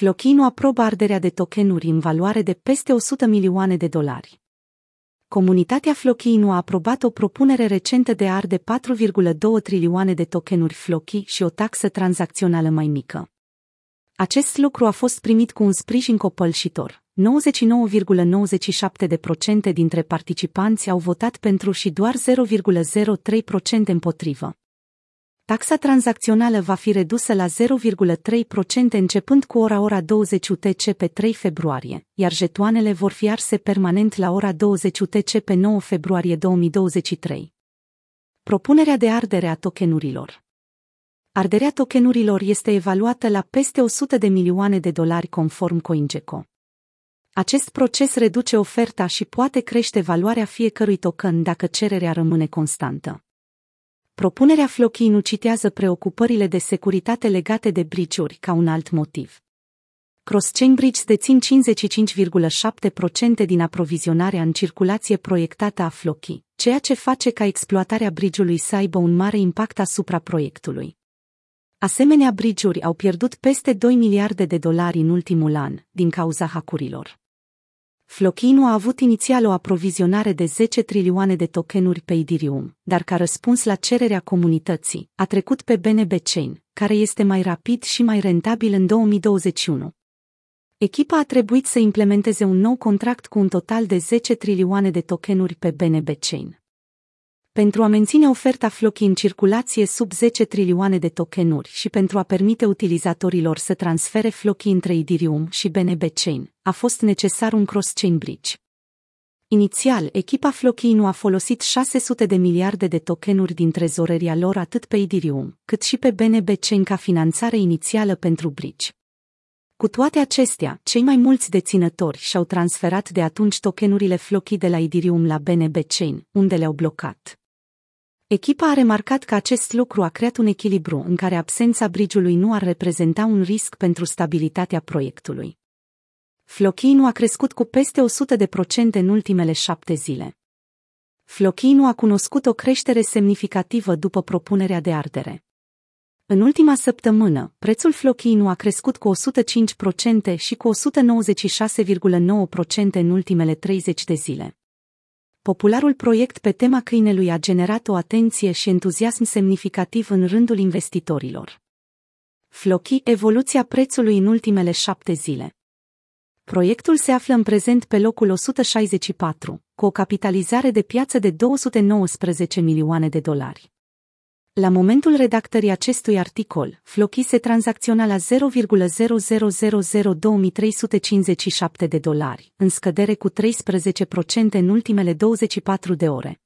Flochino aprobă arderea de tokenuri în valoare de peste 100 milioane de dolari. Comunitatea Flochino a aprobat o propunere recentă de a arde 4,2 trilioane de tokenuri Flochi și o taxă tranzacțională mai mică. Acest lucru a fost primit cu un sprijin copălșitor. 99,97% dintre participanți au votat pentru și doar 0,03% împotrivă. Taxa tranzacțională va fi redusă la 0,3% începând cu ora ora 20 UTC pe 3 februarie, iar jetoanele vor fi arse permanent la ora 20 UTC pe 9 februarie 2023. Propunerea de ardere a tokenurilor Arderea tokenurilor este evaluată la peste 100 de milioane de dolari conform CoinGecko. Acest proces reduce oferta și poate crește valoarea fiecărui token dacă cererea rămâne constantă. Propunerea Flochi nu citează preocupările de securitate legate de bridge ca un alt motiv. Cross-chain bridge dețin 55,7% din aprovizionarea în circulație proiectată a Flochi, ceea ce face ca exploatarea bridge-ului să aibă un mare impact asupra proiectului. Asemenea bridge au pierdut peste 2 miliarde de dolari în ultimul an, din cauza hacurilor. Flochinu a avut inițial o aprovizionare de 10 trilioane de tokenuri pe Ethereum, dar ca răspuns la cererea comunității, a trecut pe BNB Chain, care este mai rapid și mai rentabil în 2021. Echipa a trebuit să implementeze un nou contract cu un total de 10 trilioane de tokenuri pe BNB Chain. Pentru a menține oferta Floki în circulație sub 10 trilioane de tokenuri și pentru a permite utilizatorilor să transfere Floki între Ethereum și BNB Chain, a fost necesar un cross-chain bridge. Inițial, echipa Floki nu a folosit 600 de miliarde de tokenuri din trezoreria lor atât pe Ethereum, cât și pe BNB Chain ca finanțare inițială pentru bridge. Cu toate acestea, cei mai mulți deținători și-au transferat de atunci tokenurile Floki de la Ethereum la BNB Chain, unde le-au blocat. Echipa a remarcat că acest lucru a creat un echilibru în care absența bridge nu ar reprezenta un risc pentru stabilitatea proiectului. Flochinu a crescut cu peste 100 de procente în ultimele șapte zile. Flochinu a cunoscut o creștere semnificativă după propunerea de ardere. În ultima săptămână, prețul Flochinu a crescut cu 105% și cu 196,9% în ultimele 30 de zile popularul proiect pe tema câinelui a generat o atenție și entuziasm semnificativ în rândul investitorilor. Flochi, evoluția prețului în ultimele șapte zile. Proiectul se află în prezent pe locul 164, cu o capitalizare de piață de 219 milioane de dolari. La momentul redactării acestui articol, Floki se tranzacționa la 0,0002357 de dolari, în scădere cu 13% în ultimele 24 de ore.